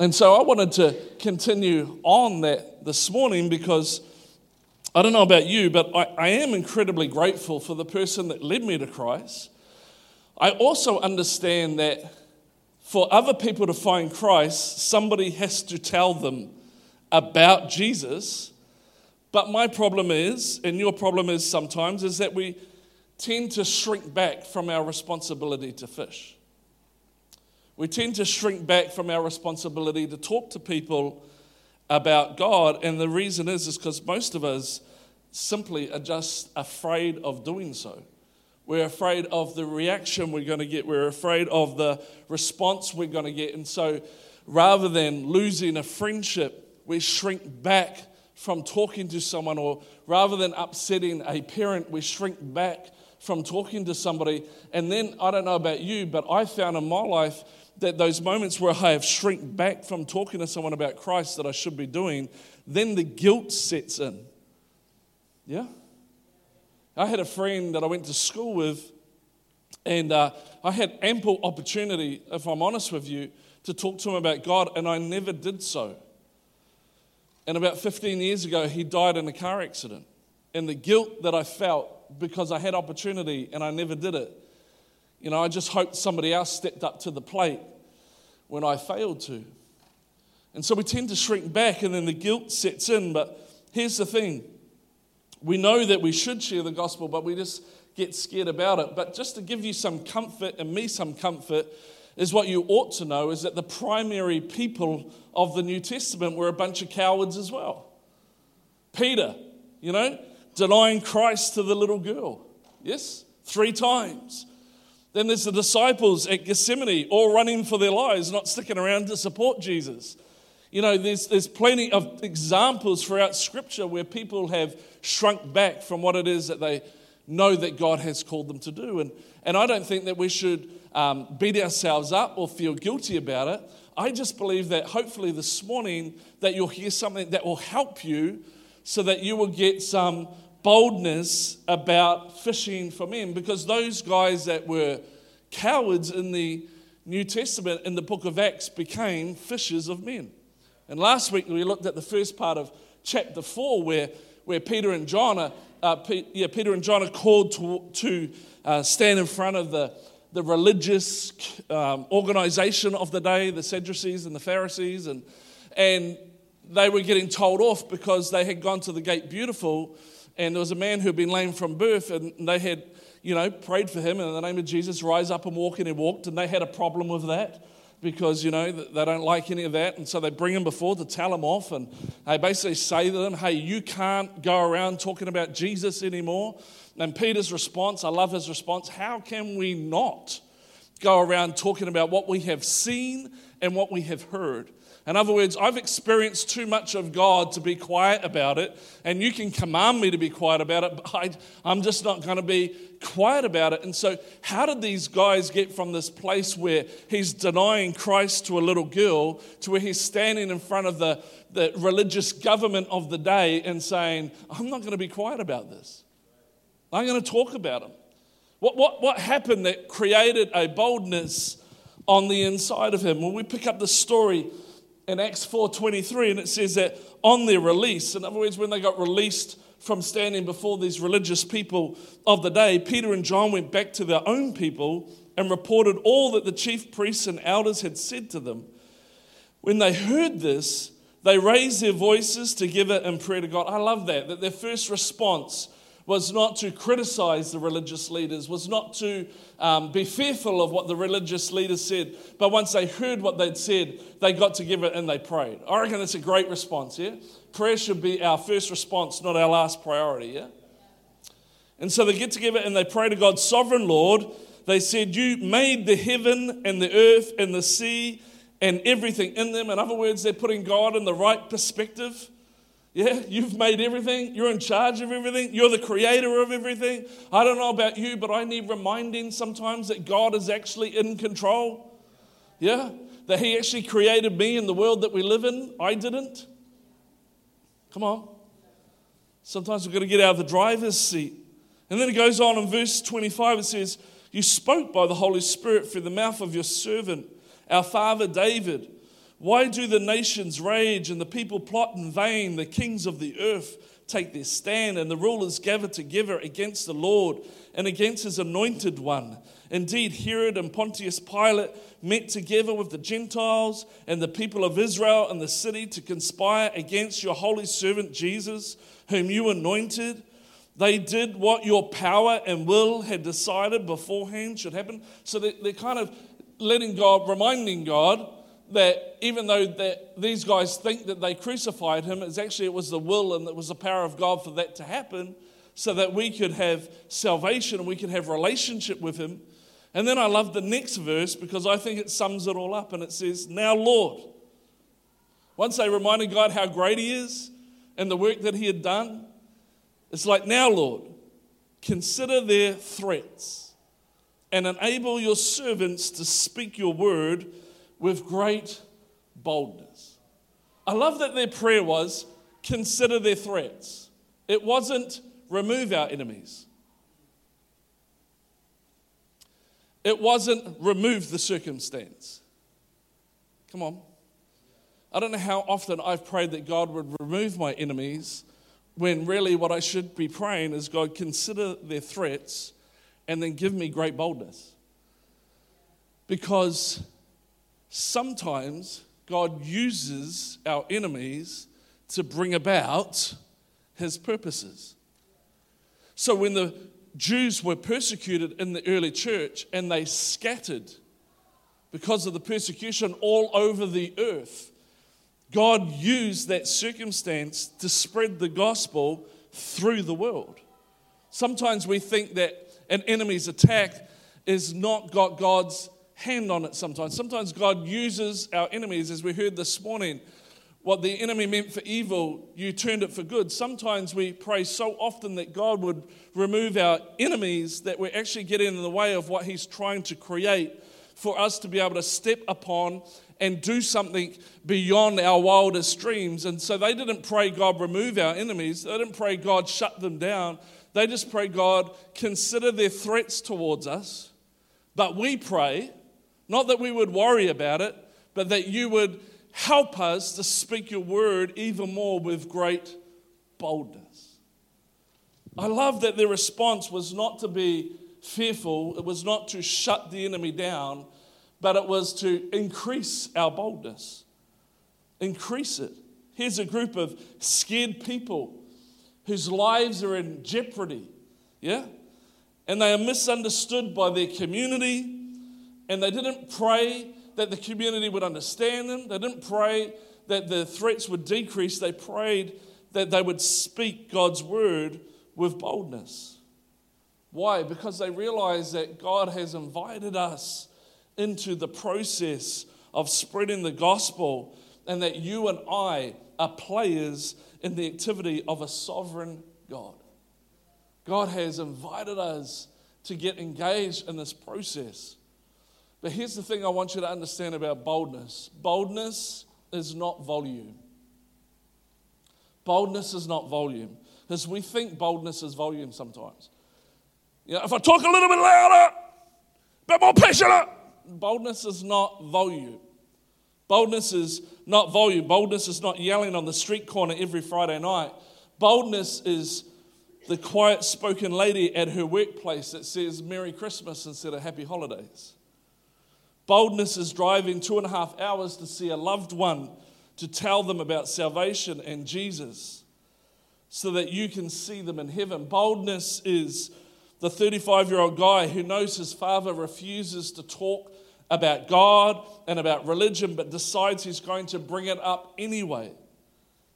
And so I wanted to continue on that this morning because I don't know about you, but I, I am incredibly grateful for the person that led me to Christ. I also understand that for other people to find Christ, somebody has to tell them about Jesus. But my problem is, and your problem is sometimes, is that we tend to shrink back from our responsibility to fish. We tend to shrink back from our responsibility to talk to people about God. And the reason is, is because most of us simply are just afraid of doing so. We're afraid of the reaction we're going to get. We're afraid of the response we're going to get. And so rather than losing a friendship, we shrink back from talking to someone, or rather than upsetting a parent, we shrink back from talking to somebody. And then I don't know about you, but I found in my life that those moments where I have shrink back from talking to someone about Christ that I should be doing, then the guilt sets in. Yeah? I had a friend that I went to school with, and uh, I had ample opportunity, if I'm honest with you, to talk to him about God, and I never did so. And about 15 years ago, he died in a car accident. And the guilt that I felt because I had opportunity and I never did it, you know, I just hoped somebody else stepped up to the plate when I failed to. And so we tend to shrink back, and then the guilt sets in. But here's the thing we know that we should share the gospel, but we just get scared about it. But just to give you some comfort and me some comfort, is what you ought to know is that the primary people of the New Testament were a bunch of cowards as well. Peter, you know, denying Christ to the little girl. Yes? Three times. Then there's the disciples at Gethsemane, all running for their lives, not sticking around to support Jesus. You know, there's, there's plenty of examples throughout Scripture where people have shrunk back from what it is that they know that God has called them to do. And, and I don't think that we should um, beat ourselves up or feel guilty about it. I just believe that hopefully this morning that you'll hear something that will help you so that you will get some boldness about fishing for men because those guys that were cowards in the New Testament in the book of Acts became fishers of men. And last week we looked at the first part of chapter 4 where, where Peter and John are, uh, P- yeah, Peter and John are called to, to uh, stand in front of the, the religious um, organization of the day, the Sadducees and the Pharisees, and, and they were getting told off because they had gone to the gate beautiful, and there was a man who had been lame from birth, and they had, you know, prayed for him, in the name of Jesus, rise up and walk, and he walked, and they had a problem with that because, you know, they don't like any of that. And so they bring him before to tell him off. And they basically say to them, hey, you can't go around talking about Jesus anymore. And Peter's response, I love his response, how can we not go around talking about what we have seen and what we have heard? In other words, I've experienced too much of God to be quiet about it, and you can command me to be quiet about it, but I, am just not going to be quiet about it. And so, how did these guys get from this place where he's denying Christ to a little girl to where he's standing in front of the, the religious government of the day and saying, I'm not going to be quiet about this? I'm going to talk about him. What, what, what happened that created a boldness on the inside of him? When we pick up the story, in Acts 4:23 and it says that on their release in other words when they got released from standing before these religious people of the day Peter and John went back to their own people and reported all that the chief priests and elders had said to them. When they heard this they raised their voices together in prayer to God. I love that that their first response was not to criticize the religious leaders, was not to um, be fearful of what the religious leaders said, but once they heard what they'd said, they got together and they prayed. I reckon that's a great response, yeah? Prayer should be our first response, not our last priority, yeah? And so they get together and they pray to God, Sovereign Lord. They said, You made the heaven and the earth and the sea and everything in them. In other words, they're putting God in the right perspective. Yeah, you've made everything. You're in charge of everything. You're the creator of everything. I don't know about you, but I need reminding sometimes that God is actually in control. Yeah, that He actually created me in the world that we live in. I didn't. Come on. Sometimes we've got to get out of the driver's seat. And then it goes on in verse 25, it says, You spoke by the Holy Spirit through the mouth of your servant, our father David Why do the nations rage and the people plot in vain? The kings of the earth take their stand, and the rulers gather together against the Lord and against his anointed one. Indeed, Herod and Pontius Pilate met together with the Gentiles and the people of Israel in the city to conspire against your holy servant Jesus, whom you anointed. They did what your power and will had decided beforehand should happen. So they're kind of letting God, reminding God that even though that these guys think that they crucified him, it's actually it was the will and it was the power of God for that to happen, so that we could have salvation and we could have relationship with him. And then I love the next verse because I think it sums it all up and it says, Now, Lord. Once they reminded God how great he is and the work that he had done, it's like, Now, Lord, consider their threats and enable your servants to speak your word with great boldness. I love that their prayer was consider their threats. It wasn't remove our enemies, it wasn't remove the circumstance. Come on. I don't know how often I've prayed that God would remove my enemies when really what I should be praying is God, consider their threats and then give me great boldness. Because sometimes God uses our enemies to bring about his purposes. So when the Jews were persecuted in the early church and they scattered because of the persecution all over the earth, God used that circumstance to spread the gospel through the world. Sometimes we think that an enemy's attack is not got God's hand on it sometimes. Sometimes God uses our enemies, as we heard this morning. What the enemy meant for evil, you turned it for good. Sometimes we pray so often that God would remove our enemies that we're actually getting in the way of what He's trying to create for us to be able to step upon and do something beyond our wildest dreams. And so they didn't pray, God, remove our enemies. They didn't pray, God, shut them down. They just pray, God, consider their threats towards us. But we pray, not that we would worry about it, but that you would help us to speak your word even more with great boldness. I love that their response was not to be fearful, it was not to shut the enemy down, but it was to increase our boldness. Increase it. Here's a group of scared people whose lives are in jeopardy, yeah? And they are misunderstood by their community, and they didn't pray that the community would understand them. They didn't pray that the threats would decrease. They prayed that they would speak God's word with boldness. Why? Because they realized that God has invited us into the process of spreading the gospel and that you and I are players in the activity of a sovereign God. God has invited us to get engaged in this process. But here's the thing I want you to understand about boldness boldness is not volume. Boldness is not volume. Because we think boldness is volume sometimes. You know, if I talk a little bit louder, a bit more passionate, boldness is not volume. Boldness is not volume. Boldness is not yelling on the street corner every Friday night. Boldness is the quiet spoken lady at her workplace that says Merry Christmas instead of Happy Holidays. Boldness is driving two and a half hours to see a loved one to tell them about salvation and Jesus so that you can see them in heaven. Boldness is the 35 year old guy who knows his father refuses to talk about God and about religion, but decides he's going to bring it up anyway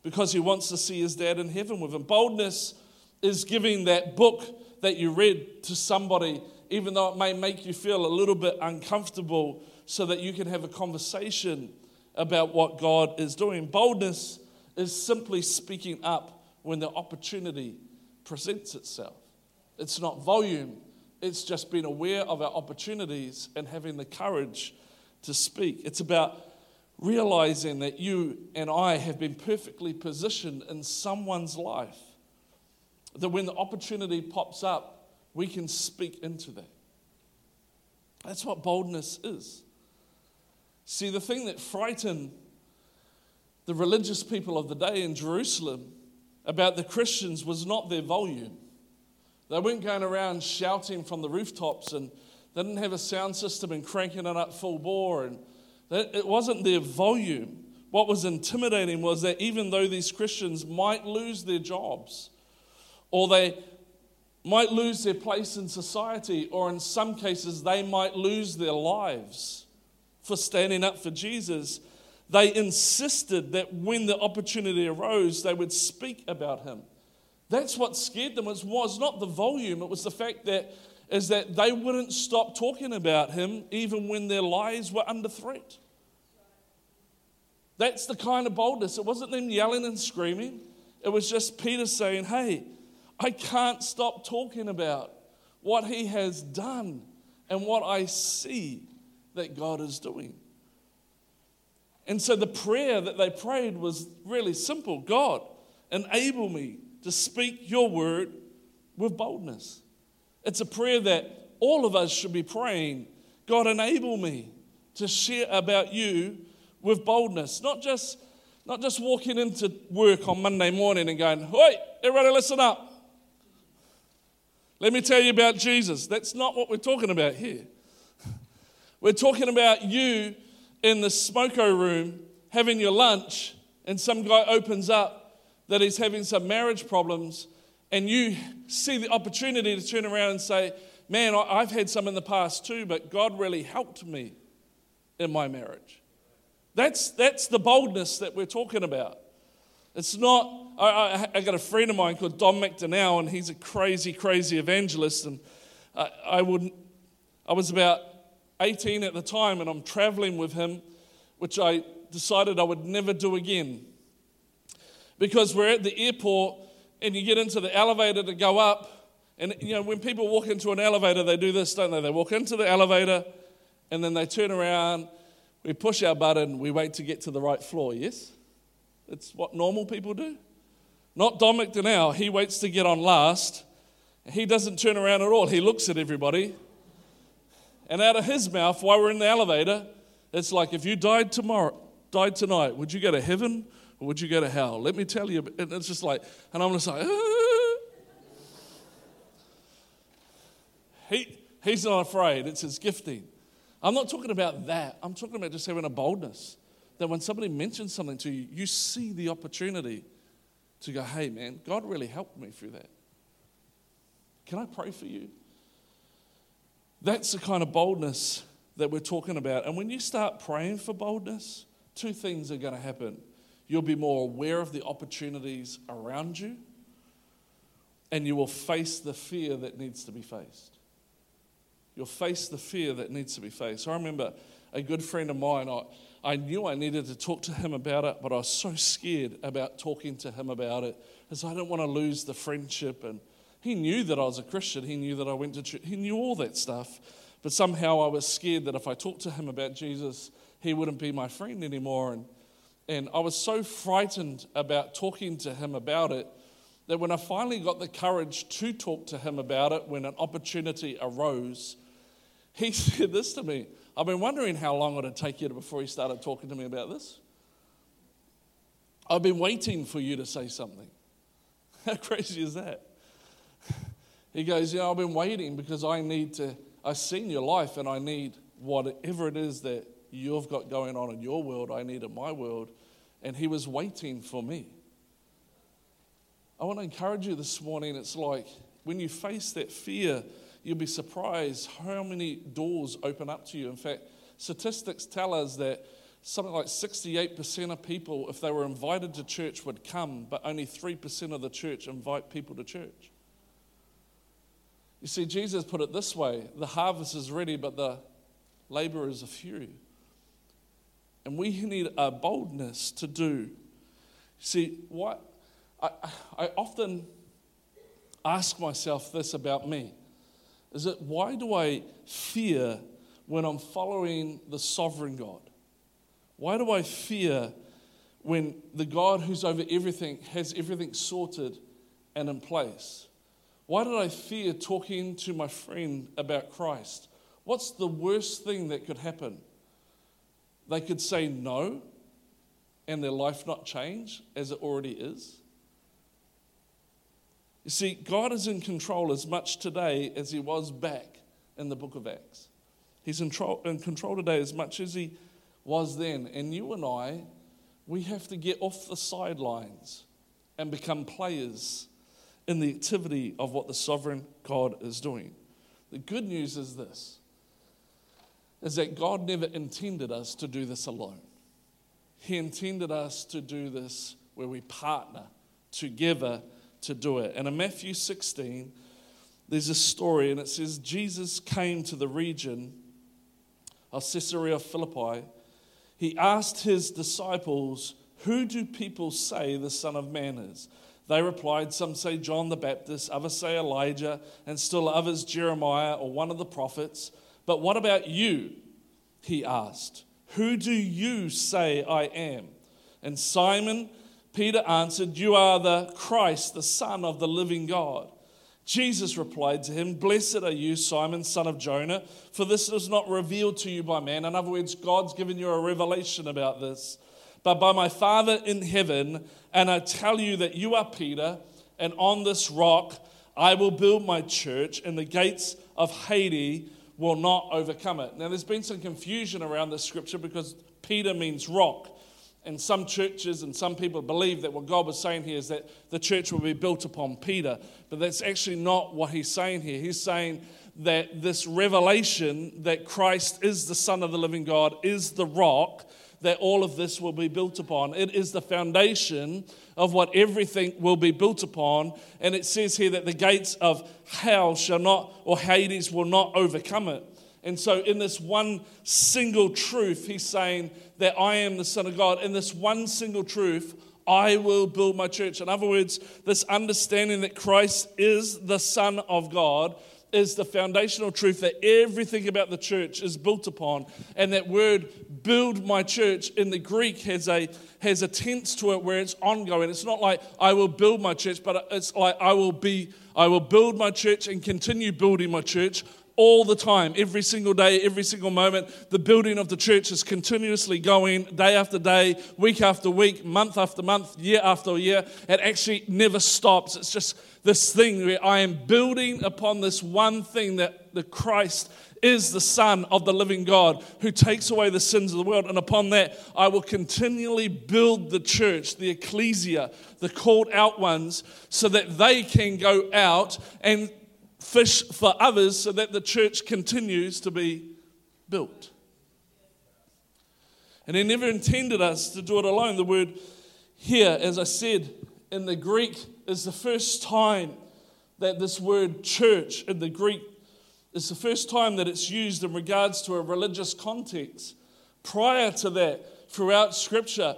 because he wants to see his dad in heaven with him. Boldness is giving that book that you read to somebody even though it may make you feel a little bit uncomfortable, so that you can have a conversation about what God is doing. Boldness is simply speaking up when the opportunity presents itself. It's not volume, it's just being aware of our opportunities and having the courage to speak. It's about realizing that you and I have been perfectly positioned in someone's life. That when the opportunity pops up, we can speak into that. That's what boldness is. See, the thing that frightened the religious people of the day in Jerusalem about the Christians was not their volume. They weren't going around shouting from the rooftops and they didn't have a sound system and cranking it up full bore. And it wasn't their volume. What was intimidating was that even though these Christians might lose their jobs or they might lose their place in society, or in some cases, they might lose their lives for standing up for Jesus, they insisted that when the opportunity arose, they would speak about him. That's what scared them. It was not the volume, it was the fact that is that they wouldn't stop talking about him even when their lives were under threat. That's the kind of boldness. It wasn't them yelling and screaming. It was just Peter saying, Hey, I can't stop talking about what he has done and what I see that God is doing. And so the prayer that they prayed was really simple God, enable me to speak your word with boldness. It's a prayer that all of us should be praying God, enable me to share about you with boldness, not just, not just walking into work on Monday morning and going, Wait, everybody listen up. Let me tell you about Jesus. That's not what we're talking about here. We're talking about you in the smoko room having your lunch, and some guy opens up that he's having some marriage problems, and you see the opportunity to turn around and say, Man, I've had some in the past too, but God really helped me in my marriage. That's, that's the boldness that we're talking about. It's not, I, I, I got a friend of mine called Don McDonnell, and he's a crazy, crazy evangelist. And I, I, would, I was about 18 at the time, and I'm traveling with him, which I decided I would never do again. Because we're at the airport, and you get into the elevator to go up. And, you know, when people walk into an elevator, they do this, don't they? They walk into the elevator, and then they turn around, we push our button, we wait to get to the right floor, yes? It's what normal people do. Not Don McDonnell, he waits to get on last. He doesn't turn around at all, he looks at everybody and out of his mouth, while we're in the elevator, it's like, if you died tomorrow, died tonight, would you go to heaven or would you go to hell? Let me tell you. And it's just like, and I'm just like, he, he's not afraid. It's his gifting. I'm not talking about that. I'm talking about just having a boldness that when somebody mentions something to you, you see the opportunity to go, hey, man, God really helped me through that. Can I pray for you? That's the kind of boldness that we're talking about. And when you start praying for boldness, two things are going to happen. You'll be more aware of the opportunities around you, and you will face the fear that needs to be faced. You'll face the fear that needs to be faced. I remember a good friend of mine, I, I knew I needed to talk to him about it, but I was so scared about talking to him about it because I didn't want to lose the friendship and he knew that I was a Christian. He knew that I went to church. He knew all that stuff. But somehow I was scared that if I talked to him about Jesus, he wouldn't be my friend anymore. And, and I was so frightened about talking to him about it that when I finally got the courage to talk to him about it, when an opportunity arose, he said this to me I've been wondering how long it would take you before you started talking to me about this. I've been waiting for you to say something. How crazy is that? He goes, Yeah, I've been waiting because I need to, I've seen your life and I need whatever it is that you've got going on in your world, I need in my world. And he was waiting for me. I want to encourage you this morning. It's like when you face that fear, you'll be surprised how many doors open up to you. In fact, statistics tell us that something like 68% of people, if they were invited to church, would come, but only 3% of the church invite people to church. You see, Jesus put it this way the harvest is ready, but the laborers are few. And we need a boldness to do. See, what I, I often ask myself this about me is that why do I fear when I'm following the sovereign God? Why do I fear when the God who's over everything has everything sorted and in place? Why did I fear talking to my friend about Christ? What's the worst thing that could happen? They could say no. and their life not change as it already is? You see, God is in control as much today as he was back in the book of Acts. He's in, tro- in control today as much as he was then. And you and I, we have to get off the sidelines and become players in the activity of what the sovereign God is doing. The good news is this is that God never intended us to do this alone. He intended us to do this where we partner together to do it. And in Matthew 16, there's a story, and it says Jesus came to the region of Caesarea Philippi. He asked his disciples, Who do people say the Son of Man is? They replied, Some say John the Baptist, others say Elijah, and still others Jeremiah or one of the prophets. But what about you? He asked, Who do you say I am? And Simon Peter answered, You are the Christ, the Son of the living God. Jesus replied to him, Blessed are you, Simon, son of Jonah, for this was not revealed to you by man. In other words, God's given you a revelation about this, but by my Father in heaven. And I tell you that you are Peter, and on this rock I will build my church, and the gates of Hades will not overcome it. Now, there's been some confusion around this scripture because Peter means rock and some churches and some people believe that what God was saying here is that the church will be built upon Peter. But that's actually not what he's saying here. He's saying that this revelation that Christ is the Son of the living God, is the rock, that all of this will be built upon. It is the foundation of what everything will be built upon. And it says here that the gates of hell shall not, or Hades will not overcome it. And so, in this one single truth, he's saying that I am the Son of God. In this one single truth, I will build my church. In other words, this understanding that Christ is the Son of God is the foundational truth that everything about the church is built upon. And that word build my church in the Greek has a has a tense to it where it's ongoing. It's not like I will build my church, but it's like I will be I will build my church and continue building my church all the time, every single day, every single moment. The building of the church is continuously going day after day, week after week, month after month, year after year. It actually never stops. It's just this thing where I am building upon this one thing that the Christ is the Son of the living God who takes away the sins of the world. And upon that, I will continually build the church, the ecclesia, the called out ones, so that they can go out and fish for others so that the church continues to be built. And he never intended us to do it alone. The word here, as I said, in the Greek is the first time that this word church in the Greek is the first time that it's used in regards to a religious context. Prior to that, throughout Scripture,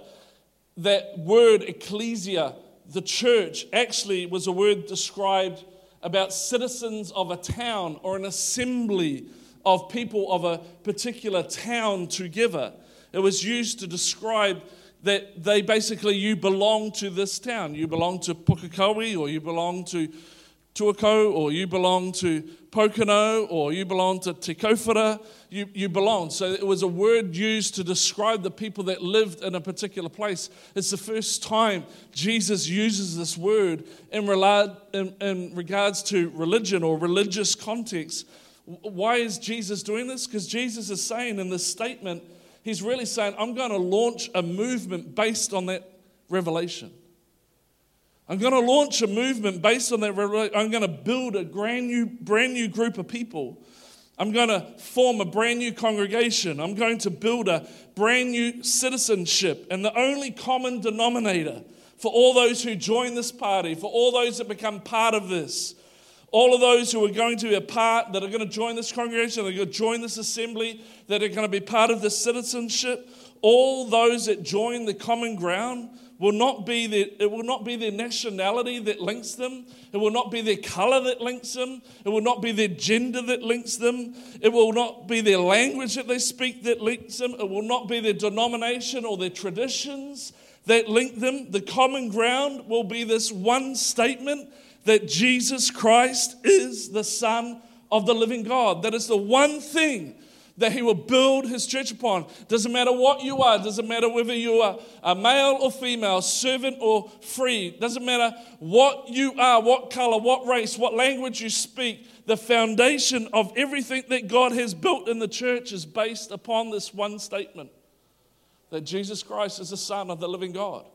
that word ecclesia, the church, actually was a word described about citizens of a town or an assembly of people of a particular town together. It was used to describe that they basically, you belong to this town. You belong to Pukekohe, or you belong to Tuakau, or you belong to Pokeno, or you belong to Te you, you belong. So it was a word used to describe the people that lived in a particular place. It's the first time Jesus uses this word in, in, in regards to religion or religious context. Why is Jesus doing this? Because Jesus is saying in this statement, he's really saying, I'm going to launch a movement based on that revelation. I'm going to launch a movement based on that. I'm going to build a brand new, brand new group of people. I'm going to form a brand new congregation. I'm going to build a brand new citizenship. And the only common denominator for all those who join this party, for all those that become part of this, all of those who are going to be a part, that are going to join this congregation, that are going to join this assembly, that are going to be part of this citizenship, all those that join the common ground will not be their, it will not be their nationality that links them. It will not be their color that links them. It will not be their gender that links them. It will not be their language that they speak that links them. It will not be their denomination or their traditions that link them. The common ground will be this one statement that Jesus Christ is the Son of the living God. That is the one thing that he will build his church upon. Doesn't matter what you are, doesn't matter whether you are a male or female, servant or free, doesn't matter what you are, what color, what race, what language you speak. The foundation of everything that God has built in the church is based upon this one statement that Jesus Christ is the Son of the living God.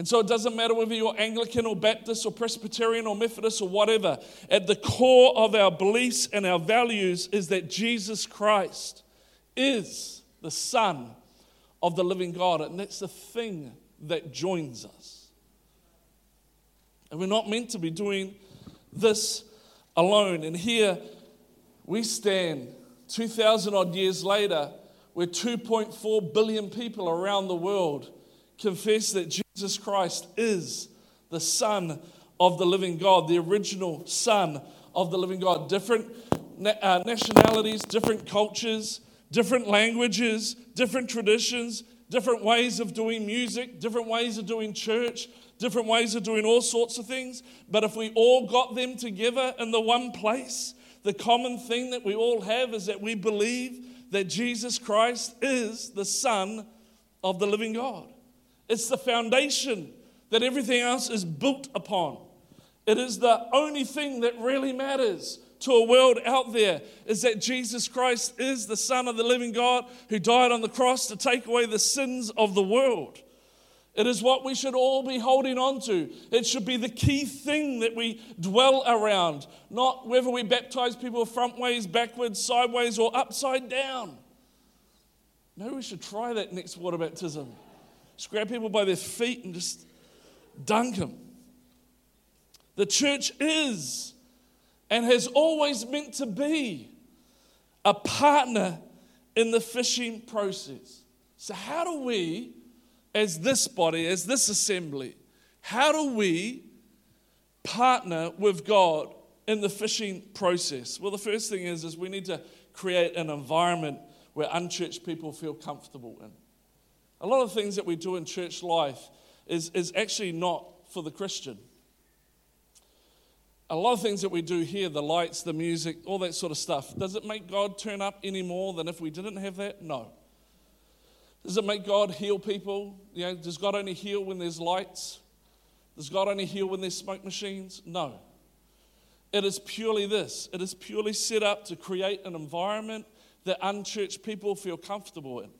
And so it doesn't matter whether you're Anglican or Baptist or Presbyterian or Methodist or whatever. At the core of our beliefs and our values is that Jesus Christ is the Son of the living God. And that's the thing that joins us. And we're not meant to be doing this alone. And here we stand 2,000 odd years later, where 2.4 billion people around the world confess that Jesus Christ is the Son of the living God, the original Son of the living God. Different uh, nationalities, different cultures, different languages, different traditions, different ways of doing music, different ways of doing church, different ways of doing all sorts of things. But if we all got them together in the one place, the common thing that we all have is that we believe that Jesus Christ is the Son of the living God. It's the foundation that everything else is built upon. It is the only thing that really matters to a world out there is that Jesus Christ is the Son of the living God who died on the cross to take away the sins of the world. It is what we should all be holding on to. It should be the key thing that we dwell around, not whether we baptize people front ways, backwards, sideways, or upside down. Maybe we should try that next water baptism. Just grab people by their feet and just dunk them. The church is and has always meant to be a partner in the fishing process. So, how do we, as this body, as this assembly, how do we partner with God in the fishing process? Well, the first thing is, is we need to create an environment where unchurched people feel comfortable in. A lot of things that we do in church life is, is actually not for the Christian. A lot of things that we do here, the lights, the music, all that sort of stuff, does it make God turn up any more than if we didn't have that? No. Does it make God heal people? You know, does God only heal when there's lights? Does God only heal when there's smoke machines? No. It is purely this it is purely set up to create an environment that unchurched people feel comfortable in.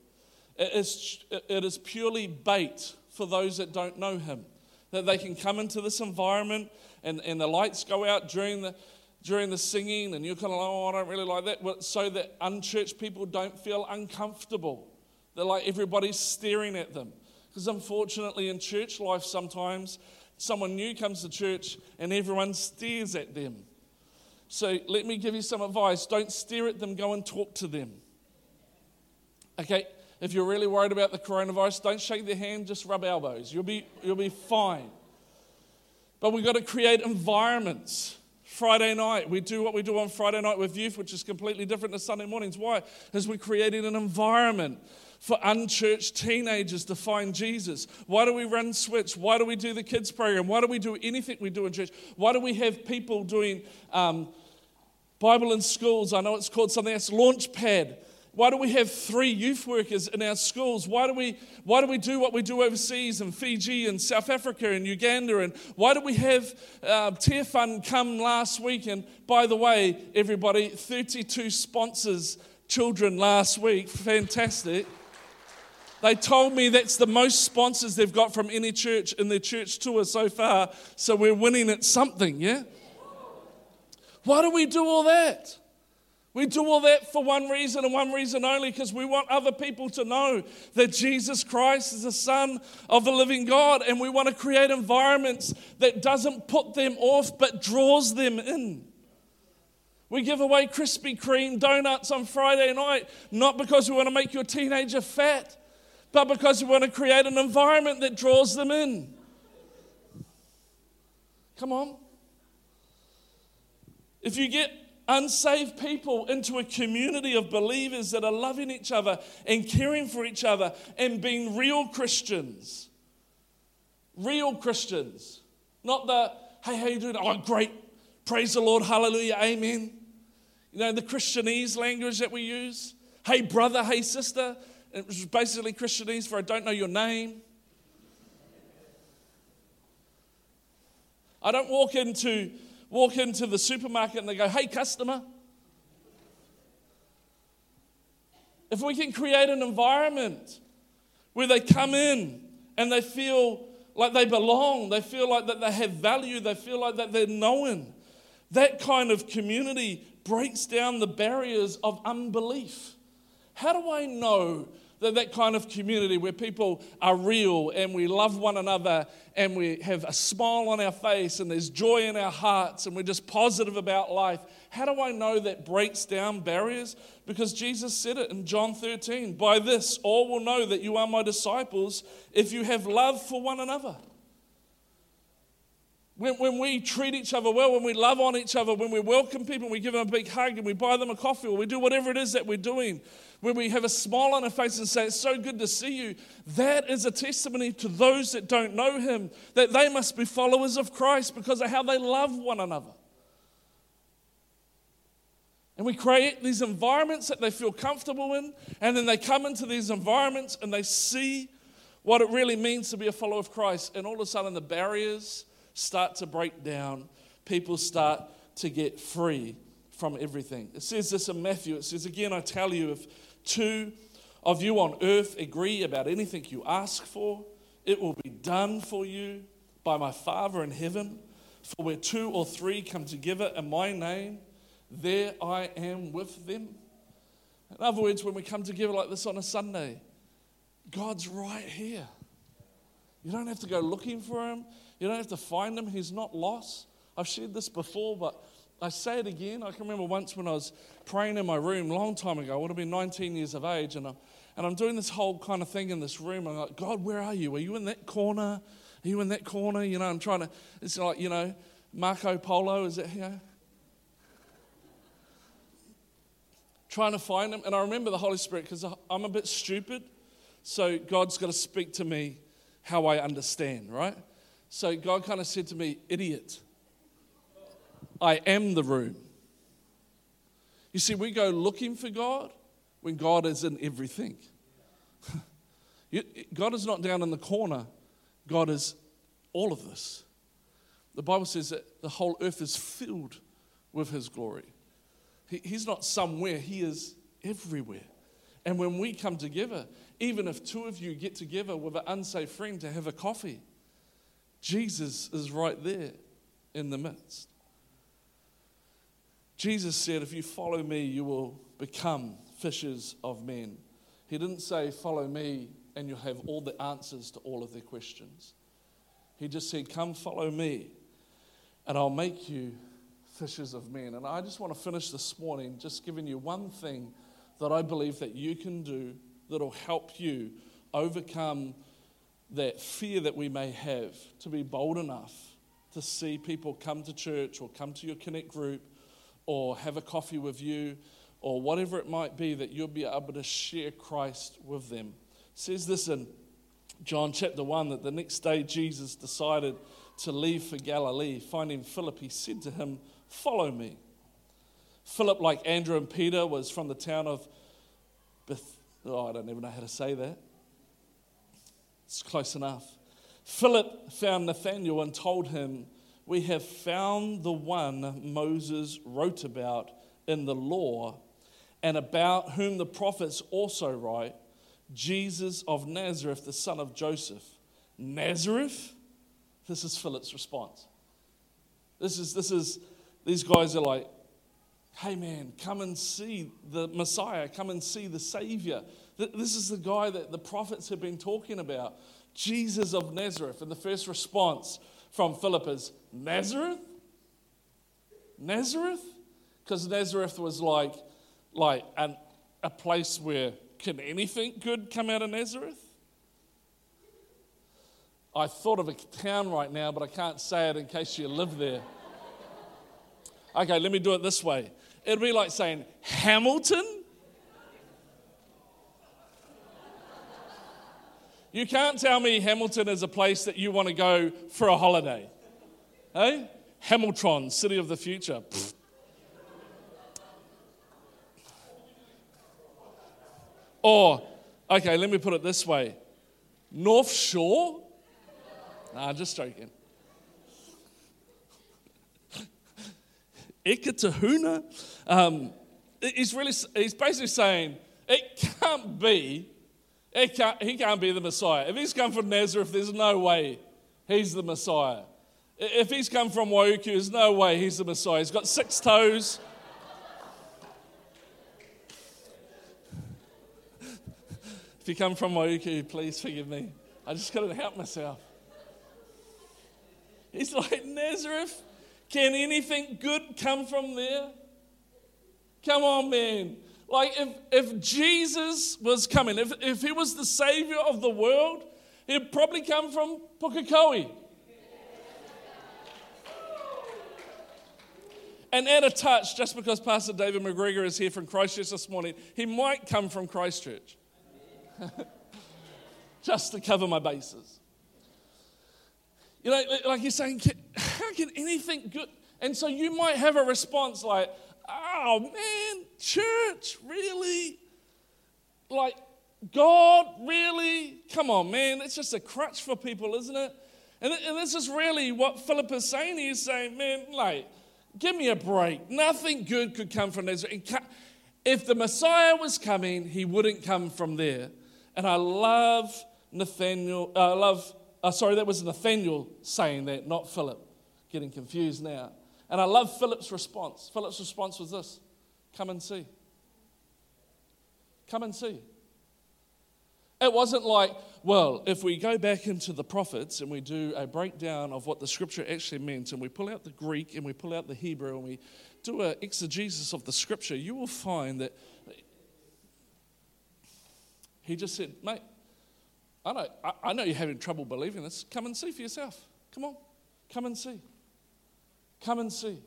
It is, it is purely bait for those that don't know Him. That they can come into this environment and, and the lights go out during the, during the singing, and you're kind of like, oh, I don't really like that, so that unchurched people don't feel uncomfortable. They're like everybody's staring at them. Because unfortunately, in church life, sometimes someone new comes to church and everyone stares at them. So let me give you some advice don't stare at them, go and talk to them. Okay, if you're really worried about the coronavirus, don't shake their hand, just rub elbows. You'll be, you'll be fine. But we've got to create environments. Friday night, we do what we do on Friday night with youth, which is completely different to Sunday mornings. Why? Because we're creating an environment for unchurched teenagers to find Jesus? Why do we run Switch? Why do we do the kids program? Why do we do anything we do in church? Why do we have people doing um, Bible in schools? I know it's called something else, Launchpad. Why do we have three youth workers in our schools? Why do we, why do, we do what we do overseas in Fiji and South Africa and Uganda? And why do we have uh, Tear Fund come last week? And by the way, everybody, 32 sponsors children last week. Fantastic. They told me that's the most sponsors they've got from any church in their church tour so far. So we're winning at something, yeah? Why do we do all that? We do all that for one reason and one reason only because we want other people to know that Jesus Christ is the Son of the living God and we want to create environments that doesn't put them off but draws them in. We give away Krispy Kreme donuts on Friday night not because we want to make your teenager fat but because we want to create an environment that draws them in. Come on. If you get unsaved people into a community of believers that are loving each other and caring for each other and being real Christians. Real Christians. Not the, hey, how you doing? Oh, great. Praise the Lord. Hallelujah. Amen. You know, the Christianese language that we use. Hey, brother, hey, sister. It was basically Christianese for I don't know your name. I don't walk into, walk into the supermarket and they go, hey, customer. If we can create an environment where they come in and they feel like they belong, they feel like that they have value, they feel like that they're known, that kind of community breaks down the barriers of unbelief. How do I know that, that kind of community where people are real and we love one another and we have a smile on our face and there's joy in our hearts and we're just positive about life. How do I know that breaks down barriers? Because Jesus said it in John 13 By this, all will know that you are my disciples if you have love for one another. When, when we treat each other well, when we love on each other, when we welcome people, we give them a big hug and we buy them a coffee or we do whatever it is that we're doing, when we have a smile on our face and say, It's so good to see you, that is a testimony to those that don't know Him that they must be followers of Christ because of how they love one another. And we create these environments that they feel comfortable in, and then they come into these environments and they see what it really means to be a follower of Christ. And all of a sudden, the barriers start to break down, people start to get free from everything. It says this in Matthew. It says, Again, I tell you, if two of you on earth agree about anything you ask for, it will be done for you by my Father in heaven. For where two or three come together in my name, there I am with them. In other words, when we come together like this on a Sunday, God's right here. You don't have to go looking for him. You don't have to find him. He's not lost. I've shared this before, but I say it again. I can remember once when I was praying in my room, long time ago, I would have been 19 years of age, and I'm, and I'm doing this whole kind of thing in this room. I'm like, God, where are you? Are you in that corner? Are you in that corner? You know, I'm trying to, it's like, you know, Marco Polo, is it, know? Trying to find him. And I remember the Holy Spirit because I'm a bit stupid. So God's got to speak to me how I understand, right? So God kind of said to me, idiot. I am the room. You see, we go looking for God when God is in everything. God is not down in the corner, God is all of this. The Bible says that the whole earth is filled with His glory. he's not somewhere, He is everywhere. And when we come together, even if two of you get together with an unsafe friend to have a coffee, Jesus is right there in the midst. Jesus said, If you follow me, you will become fishers of men. He didn't say, Follow me, and you'll have all the answers to all of their questions. He just said, Come follow me, and I'll make you fishers of men. And I just want to finish this morning just giving you one thing that I believe that you can do that'll help you overcome that fear that we may have to be bold enough to see people come to church or come to your connect group or have a coffee with you or whatever it might be that you'll be able to share Christ with them. It says this in John chapter 1 that the next day Jesus decided to leave for Galilee. Finding Philip, he said to him, Follow me. Philip, like Andrew and Peter, was from the town of Beth. Oh, I don't even know how to say that. It's close enough. Philip found Nathanael and told him, we have found the one Moses wrote about in the law and about whom the prophets also write Jesus of Nazareth, the son of Joseph. Nazareth? This is Philip's response. This is, this is, these guys are like, hey man, come and see the Messiah, come and see the Savior. This is the guy that the prophets have been talking about, Jesus of Nazareth. And the first response from Philip is Nazareth? Nazareth? Because Nazareth was like, like an, a place where can anything good come out of Nazareth? I thought of a town right now, but I can't say it in case you live there. Okay, let me do it this way. It'd be like saying, Hamilton? You can't tell me Hamilton is a place that you want to go for a holiday. Hey? Hamilton, city of the future. Or, okay, let me put it this way North Shore? Nah, just joking. Eketahuna? Um, he's, really, he's basically saying it can't be, it can't, he can't be the Messiah. If he's come from Nazareth, there's no way he's the Messiah. If he's come from Waiuku, there's no way he's the Messiah. He's got six toes. if you come from Waiuku, please forgive me. I just couldn't help myself. He's like, Nazareth, can anything good come from there? Come on, man. Like, if, if Jesus was coming, if, if he was the savior of the world, he'd probably come from Pukekohe. And at a touch, just because Pastor David McGregor is here from Christchurch this morning, he might come from Christchurch. just to cover my bases. You know, like he's saying, how can anything good? And so you might have a response like, oh man, church, really? Like, God, really? Come on, man, it's just a crutch for people, isn't it? And, and this is really what Philip is saying. He's saying, man, like, Give me a break. Nothing good could come from Nazareth. If the Messiah was coming, he wouldn't come from there. And I love Nathaniel, uh, I love, uh, sorry, that was Nathaniel saying that, not Philip. Getting confused now. And I love Philip's response. Philip's response was this come and see. Come and see. It wasn't like, well, if we go back into the prophets and we do a breakdown of what the scripture actually meant, and we pull out the Greek and we pull out the Hebrew and we do an exegesis of the scripture, you will find that he just said, mate, I know, I know you're having trouble believing this. Come and see for yourself. Come on, come and see. Come and see.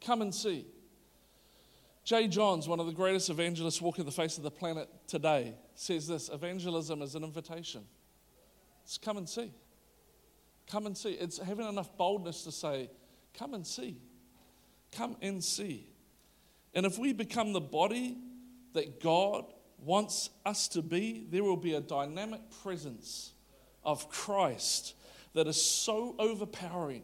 Come and see. J. Johns, one of the greatest evangelists walking the face of the planet today, says this evangelism is an invitation. It's come and see. Come and see. It's having enough boldness to say, come and see. Come and see. And if we become the body that God wants us to be, there will be a dynamic presence of Christ that is so overpowering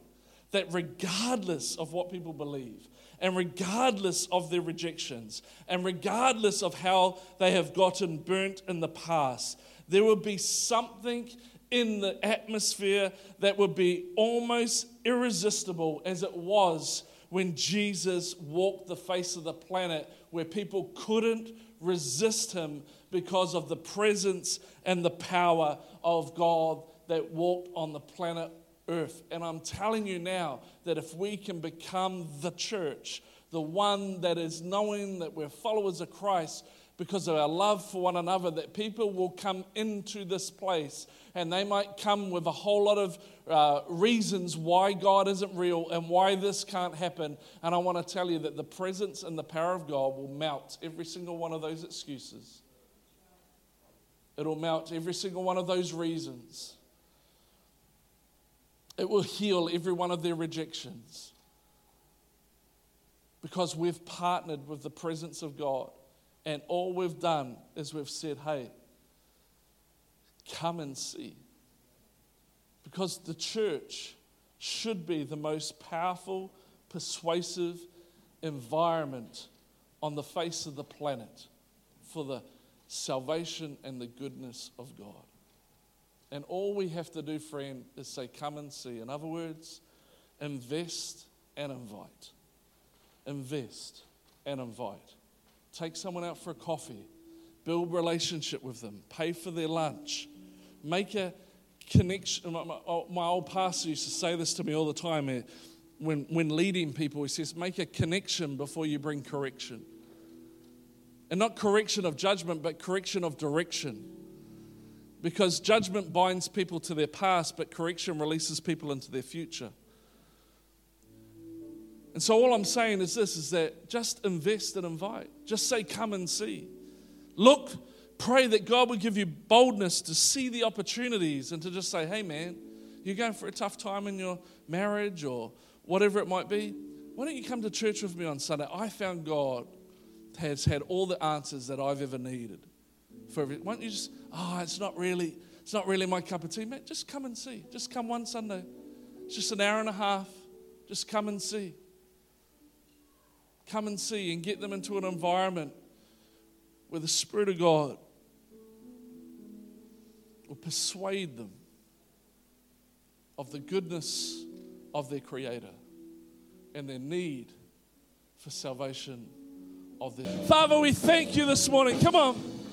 that regardless of what people believe, and regardless of their rejections, and regardless of how they have gotten burnt in the past, there will be something in the atmosphere that would be almost irresistible as it was when Jesus walked the face of the planet, where people couldn't resist him because of the presence and the power of God that walked on the planet earth. And I'm telling you now that if we can become the church, the one that is knowing that we're followers of Christ because of our love for one another, that people will come into this place and they might come with a whole lot of uh, reasons why God isn't real and why this can't happen. And I want to tell you that the presence and the power of God will melt every single one of those excuses. It'll melt every single one of those reasons. It will heal every one of their rejections. Because we've partnered with the presence of God. And all we've done is we've said, hey, come and see. Because the church should be the most powerful, persuasive environment on the face of the planet for the salvation and the goodness of God. And all we have to do, friend, is say, Come and see. In other words, invest and invite. Invest and invite. Take someone out for a coffee, build relationship with them, pay for their lunch, make a connection. My, my old pastor used to say this to me all the time eh, when, when leading people. He says, Make a connection before you bring correction. And not correction of judgment, but correction of direction. Because judgment binds people to their past, but correction releases people into their future. And so all I'm saying is this is that just invest and invite. Just say, come and see. Look, pray that God will give you boldness to see the opportunities and to just say, hey man, you're going for a tough time in your marriage or whatever it might be. Why don't you come to church with me on Sunday? I found God has had all the answers that I've ever needed. for every. Why don't you just? Oh, it's not really. It's not really my cup of tea, mate. Just come and see. Just come one Sunday. It's just an hour and a half. Just come and see. Come and see and get them into an environment where the Spirit of God will persuade them of the goodness of their Creator and their need for salvation of their. Father, we thank you this morning. Come on.